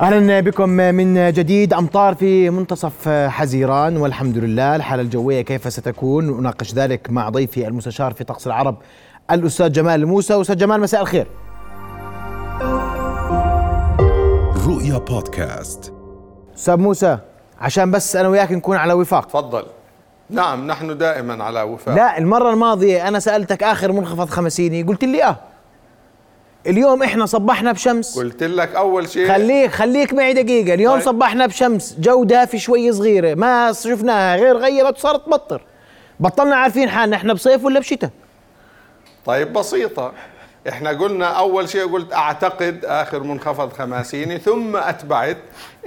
أهلا بكم من جديد. أمطار في منتصف حزيران والحمد لله الحالة الجوية كيف ستكون؟ نناقش ذلك مع ضيفي المستشار في طقس العرب الأستاذ جمال الموسى أستاذ جمال مساء الخير. رؤيا بودكاست. أستاذ موسى عشان بس أنا وياك نكون على وفاق. تفضل. نعم نحن دائما على وفاق. لا المرة الماضية أنا سألتك آخر منخفض خمسيني قلت لي آه. اليوم إحنا صبحنا بشمس. قلت لك أول شيء خليك خليك معي دقيقة. اليوم طيب. صبحنا بشمس. جو دافي شوي صغيرة. ما شفناها. غير غيبت وصارت تمطر بطلنا عارفين حالنا. إحنا بصيف ولا بشتاء؟ طيب بسيطة. إحنا قلنا أول شيء قلت أعتقد آخر منخفض خماسيني ثم أتبعت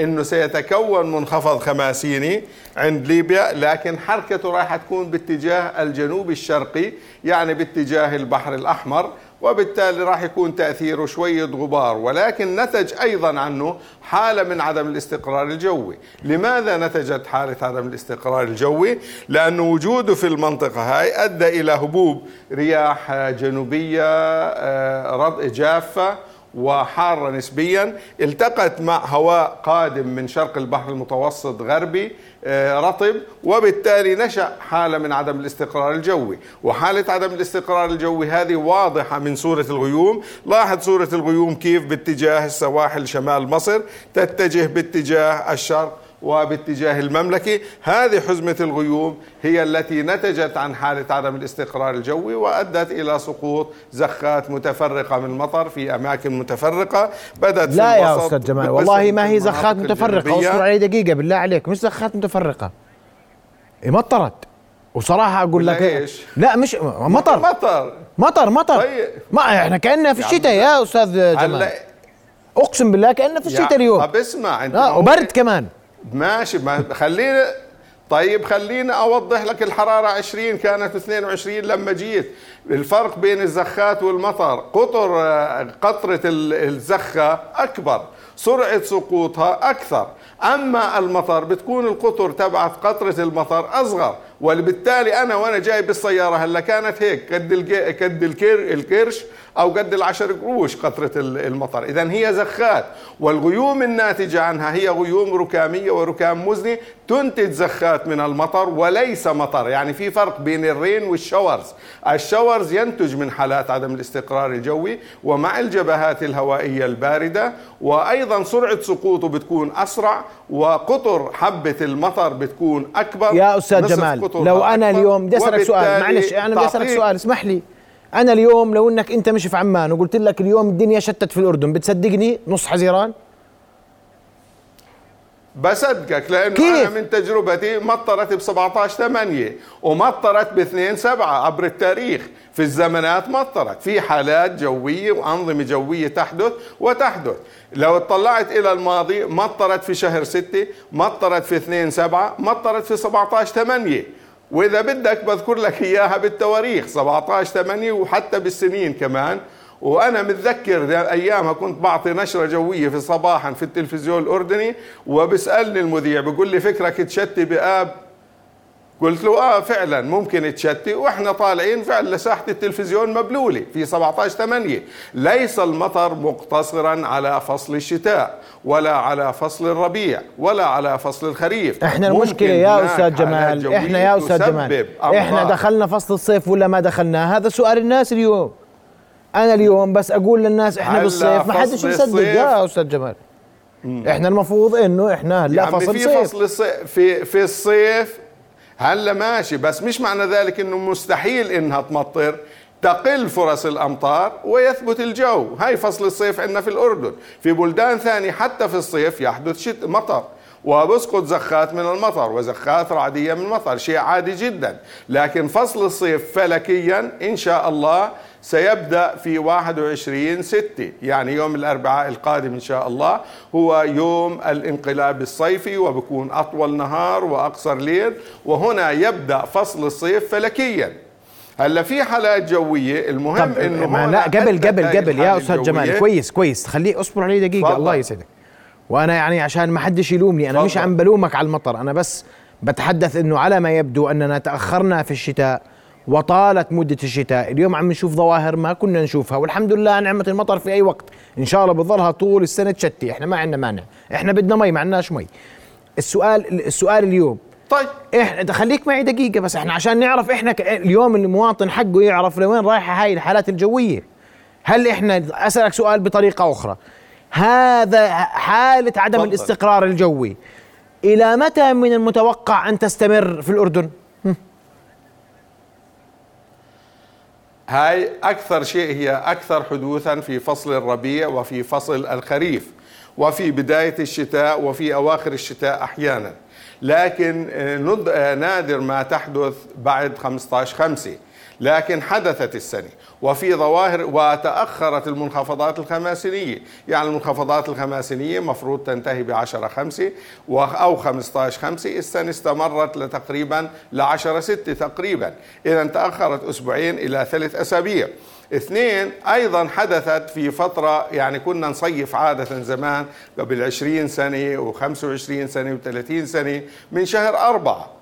إنه سيتكون منخفض خماسيني عند ليبيا لكن حركته راح تكون باتجاه الجنوب الشرقي يعني باتجاه البحر الأحمر. وبالتالي راح يكون تأثيره شوية غبار ولكن نتج أيضا عنه حالة من عدم الاستقرار الجوي لماذا نتجت حالة عدم الاستقرار الجوي؟ لأن وجوده في المنطقة هاي أدى إلى هبوب رياح جنوبية آه، جافة وحارة نسبيا التقت مع هواء قادم من شرق البحر المتوسط غربي آه، رطب وبالتالي نشأ حالة من عدم الاستقرار الجوي. وحالة عدم الاستقرار الجوي هذه واضحة من صورة الغيوم. لاحظ صورة الغيوم كيف باتجاه السواحل شمال مصر تتجه باتجاه الشرق وباتجاه المملكة. هذه حزمة الغيوم هي التي نتجت عن حالة عدم الاستقرار الجوي وأدت إلى سقوط زخات متفرقة من المطر في أماكن متفرقة. بدأت في لا يا الوسط أستاذ جمال والله ما في هي زخات متفرقة. اصبر علي دقيقة بالله عليك مش زخات متفرقة. مطرت وصراحة أقول لك إيش؟ لا مش مطر. مطر. مطر مطر. طيب. ما إحنا كأننا في يا الشتاء يا أستاذ جمال أقسم بالله كأننا في الشتاء يا- اليوم. طب اسمع أنت آه وبرد كمان. ماشي ما خلينا طيب خلينا أوضح لك الحرارة 20 كانت 22 لما جيت. الفرق بين الزخات والمطر قطر قطرة ال- الزخة أكبر سرعة سقوطها أكثر. أما المطر بتكون القطر تبعت قطرة المطر أصغر. وبالتالي أنا وأنا جاي بالسيارة هلا كانت هيك قد قد الكر الكرش أو قد العشر قروش قطرة ال- المطر. اذا هي زخات والغيوم الناتجة عنها هي غيوم ركامية وركام مزني تنتج زخات من المطر وليس مطر. يعني في فرق بين الرين والشاورز الشاورز ينتج من حالات عدم الاستقرار الجوي ومع الجبهات الهوائية الباردة وأيضا سرعة سقوطه بتكون أسرع وقطر حبة المطر بتكون أكبر. يا أستاذ جمال قطرها لو أنا اليوم بدي أسألك سؤال معلش أنا بدي أسألك سؤال اسمح لي. أنا اليوم لو إنك أنت مش في عمان وقلت لك اليوم الدنيا شتت في الأردن بتصدقني نص حزيران؟ بصدقك لأنه كيف؟ أنا من تجربتي مطرت ب 17 8 ومطرت ب 2 7 عبر التاريخ. في الزمانات مطرت. في حالات جوية وأنظمة جوية تحدث وتحدث. لو اطلعت إلى الماضي مطرت في شهر 6 مطرت في 2 7 مطرت في 17 8 وإذا بدك بذكر لك إياها بالتواريخ 17 8 وحتى بالسنين كمان. وأنا متذكر ايامها كنت بعطي نشرة جوية في صباحا في التلفزيون الأردني وبسألني المذيع بيقول لي فكرك تشتي بآب قلت له آه فعلا ممكن تشتي. وإحنا طالعين فعلا لساحة التلفزيون مبلوله في 17 8 ليس المطر مقتصرا على فصل الشتاء ولا على فصل الربيع ولا على فصل الخريف. إحنا المشكلة يا أستاذ جمال إحنا يا أستاذ جمال إحنا. دخلنا فصل الصيف ولا ما دخلنا؟ هذا سؤال الناس اليوم. أنا اليوم بس أقول للناس إحنا بالصيف ما حدش مصدق. الصيف- يا أستاذ جمال إحنا المفروض إنه إحنا هلا يا عمي فصل في صيف. فصل الصيف في في الصيف هلا ماشي بس مش معنى ذلك إنه مستحيل إنها تمطر. تقل فرص الأمطار ويثبت الجو. هاي فصل الصيف عندنا في الأردن. في بلدان ثانية حتى في الصيف يحدث شت مطر. وبسقط زخات من المطر وزخات رعدية من المطر شيء عادي جدا. لكن فصل الصيف فلكيا إن شاء الله سيبدأ في 21 ستة. يعني يوم الأربعاء القادم إن شاء الله هو يوم الانقلاب الصيفي وبكون أطول نهار وأقصر ليل وهنا يبدأ فصل الصيف فلكيا. هلا في حالات جوية المهم إنه لا قبل قبل قبل. يا أستاذ جمال كويس كويس. خليه اصبر علي دقيقة. تفضل. الله يسعدك. وأنا يعني عشان ما حدش يلومني أنا مش. عم بلومك على المطر أنا بس بتحدث إنه على ما يبدو أننا تأخرنا في الشتاء وطالت مدة الشتاء اليوم عم نشوف ظواهر ما كنا نشوفها والحمد لله نعمة المطر في أي وقت إن شاء الله بظلها طول السنة تشتي إحنا ما عندنا مانع إحنا بدنا مي ما عندناش مي. السؤال السؤال اليوم طيب. إحنا خليك معي دقيقة بس إحنا عشان نعرف إحنا اليوم المواطن حقه يعرف لوين رايحة هاي الحالات الجوية. هل إحنا أسألك سؤال بطريقة أخرى. هذا حالة عدم تفضل. الاستقرار الجوي. إلى متى من المتوقع أن تستمر في الأردن؟ هاي أكثر شيء هي أكثر حدوثا في فصل الربيع وفي فصل الخريف وفي بداية الشتاء وفي أواخر الشتاء أحيانا. لكن آه، آه، نادر ما تحدث بعد 15 خمسة. لكن حدثت السنة وفي ظواهر وتأخرت المنخفضات الخماسينية. يعني المنخفضات الخماسينية مفروض تنتهي بعشرة خمسة أو 15 خمسة. السنة استمرت لتقريبا لعشرة ستة تقريبا. إذا تأخرت أسبوعين إلى ثلاث أسابيع. اثنين أيضا حدثت في فترة يعني كنا نصيف عادة زمان قبل 20 سنة و25 سنة و30 سنة من شهر أربعة.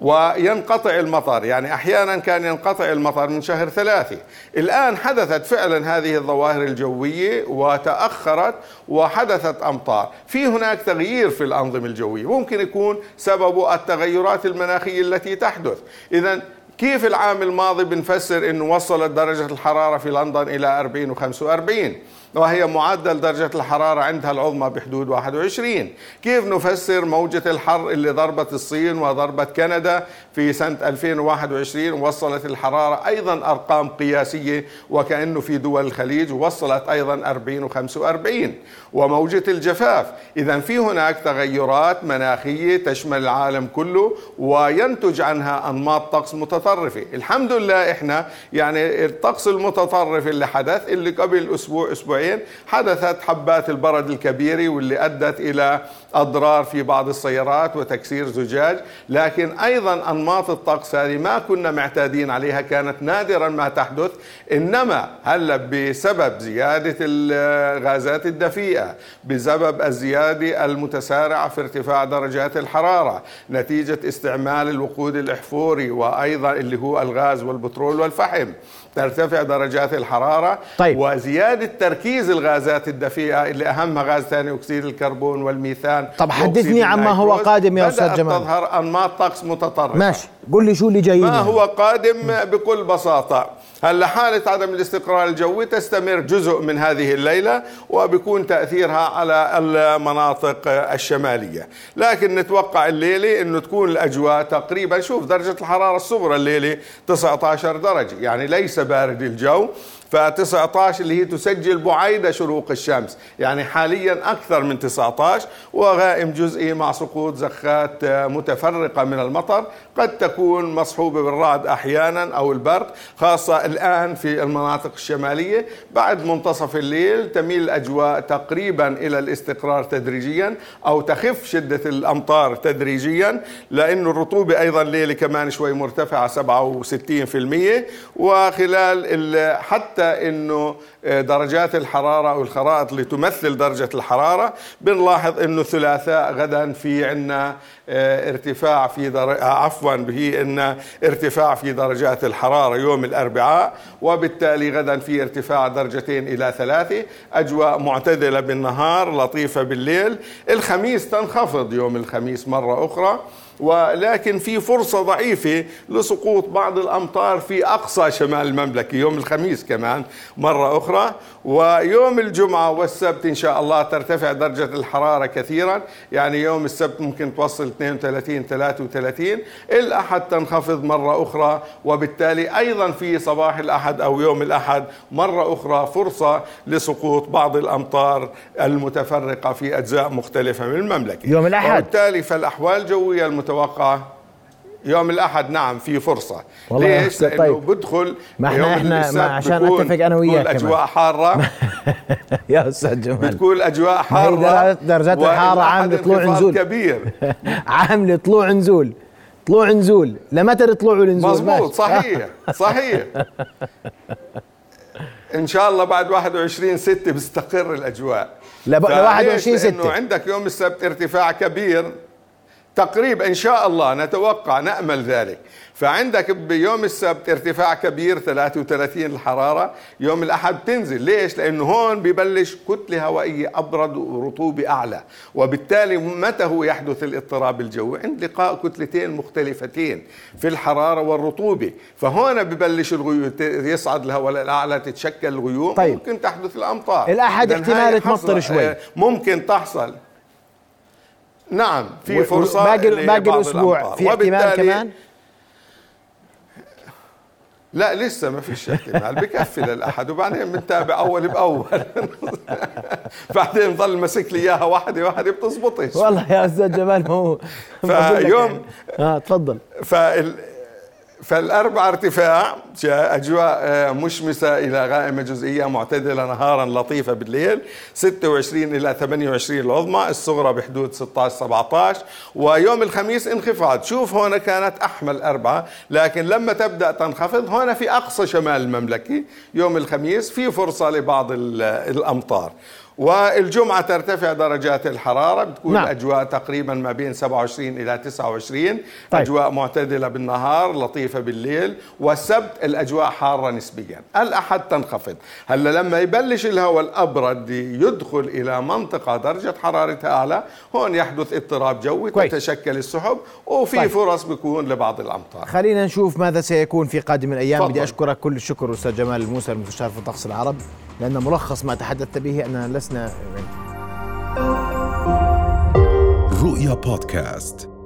وينقطع المطر. يعني أحيانا كان ينقطع المطر من شهر ثلاثة الآن حدثت فعلا هذه الظواهر الجوية وتأخرت وحدثت أمطار. في هناك تغيير في الأنظمة الجوية. ممكن يكون سببه التغيرات المناخية التي تحدث. اذا كيف العام الماضي بنفسر انه وصلت درجة الحرارة في لندن إلى 40 و45 وهي معدل درجة الحرارة عندها العظمى بحدود 21 كيف نفسر موجة الحر اللي ضربت الصين وضربت كندا في سنة 2021 وصلت الحرارة أيضا أرقام قياسية وكأنه في دول الخليج وصلت أيضا 40 و45 وموجة الجفاف إذا في هناك تغيرات مناخية تشمل العالم كله وينتج عنها أنماط طقس متطرفة. الحمد لله إحنا يعني الطقس المتطرف اللي حدث اللي قبل أسبوع أسبوعين حدثت حبات البرد الكبيرة واللي أدت إلى أضرار في بعض السيارات وتكسير زجاج لكن أيضا أنماط الطقس هذه ما كنا معتادين عليها كانت نادرا ما تحدث إنما هلأ بسبب زيادة الغازات الدفيئة بسبب الزيادة المتسارعة في ارتفاع درجات الحرارة نتيجة استعمال الوقود الإحفوري وأيضا اللي هو الغاز والبترول والفحم ترتفع درجات الحرارة طيب. وزيادة تركيز الغازات الدفيئة اللي أهمها غاز ثاني أكسيد الكربون والميثان طب حدثني عما هو. قادم يا بدأت جمال. تظهر أنماط طقس متطرفة ماشي. قل لي شو اللي جايين ما هو قادم بكل بساطة؟ هلا حالة عدم الاستقرار الجوي تستمر جزء من هذه الليلة وبيكون تأثيرها على المناطق الشمالية. لكن نتوقع الليلة إنه تكون الأجواء تقريبا شوف درجة الحرارة الصغرى الليلة 19 درجة يعني ليس بارد الجو. ف 19 اللي هي تسجل بعيدة شروق الشمس. يعني حاليا أكثر من 19 وغائم جزئي مع سقوط زخات متفرقة من المطر. قد تكون مصحوبة بالرعد أحيانا أو البرق خاصة الآن في المناطق الشمالية. بعد منتصف الليل تميل الأجواء تقريبا إلى الاستقرار تدريجيا أو تخف شدة الأمطار تدريجيا لأنه الرطوبة أيضا الليلة كمان شوي مرتفعة 67% وخلال ال- إنه درجات الحرارة أو الخرائط اللي تمثل درجة الحرارة بنلاحظ إنه الثلاثاء غدا في عندنا ارتفاع في در... عفوا به إن ارتفاع في درجات الحرارة يوم الأربعاء وبالتالي غدا في ارتفاع درجتين إلى ثلاثة أجواء معتدلة بالنهار لطيفة بالليل. الخميس تنخفض يوم الخميس مرة أخرى. ولكن في فرصة ضعيفة لسقوط بعض الأمطار في أقصى شمال المملكة يوم الخميس كمان مرة أخرى. ويوم الجمعة والسبت إن شاء الله ترتفع درجة الحرارة كثيرا. يعني يوم السبت ممكن توصل 32 33 الأحد تنخفض مرة أخرى وبالتالي أيضا في صباح الأحد أو يوم الأحد مرة أخرى فرصة لسقوط بعض الأمطار المتفرقة في أجزاء مختلفة من المملكة. يوم الأحد. وبالتالي فالأحوال الجوية المتوقعة يوم الأحد نعم في فرصة والله ليش؟ طيب. بدخل ما إحنا- السبت ما عشان أتفق أنا وياك بتكون كمان. الأجواء حارة يا أستاذ جمال بتكون هي حارة درجات- والأحد عاملة طلوع نزول. كبير عامله طلوع نزول طلوع نزول لمتى الطلوع والنزول مزبوط ماشي. صحيح صحيح إن شاء الله بعد 21 6 بيستقر الأجواء ل- ل فليش؟ 21 لأنه 6 عندك يوم السبت ارتفاع كبير تقريبا إن شاء الله نتوقع نأمل ذلك. فعندك بيوم السبت ارتفاع كبير 33 الحرارة يوم الأحد تنزل ليش؟ لأنه هون ببلش كتلة هوائية أبرد ورطوبة أعلى. وبالتالي متى هو يحدث الاضطراب الجوي؟ عند لقاء كتلتين مختلفتين في الحرارة والرطوبة. فهون ببلش الغيوم يصعد الهواء الأعلى تتشكل الغيوم طيب. ممكن تحدث الأمطار. الأحد احتمال تمطر شوي. آه، ممكن تحصل. نعم في فرصة باقي باقي الأسبوع. في احتمال كمان؟ لا لسه ما فيش احتمال. بكفي للاحد وبعدين بنتابع أول بأول. بعدين ضل ماسك لي إياها واحدة واحدة بتزبطش. والله يا أستاذ جمال ما هو فيوم- آه تفضل. فال فالأربع ارتفاع أجواء آه، مشمسة إلى غائمة جزئية معتدلة نهارا لطيفة بالليل 26 إلى 28 العظمى الصغرى بحدود 16 17 ويوم الخميس انخفاض. شوف هنا كانت أحمل أربعة لكن لما تبدأ تنخفض هنا في أقصى شمال المملكة يوم الخميس في فرصة لبعض ال- الأمطار. والجمعة ترتفع درجات الحرارة بتكون نعم. أجواء تقريبا ما بين 27 إلى 29 طيب. أجواء معتدلة بالنهار لطيفة بالليل والسبت الأجواء حارة نسبيا الأحد تنخفض هلأ لما يبلش الهواء الأبرد يدخل إلى منطقة درجة حرارتها أعلى هون يحدث اضطراب جوي كويس. تتشكل السحب وفي طيب. فرص بيكون لبعض الأمطار خلينا نشوف ماذا سيكون في قادم الأيام تفضل. بدي أشكرك كل الشكر أستاذ جمال الموسى المستشار في طقس العرب لأن ملخص ما تحدثت به اننا لسنا. رؤيا بودكاست.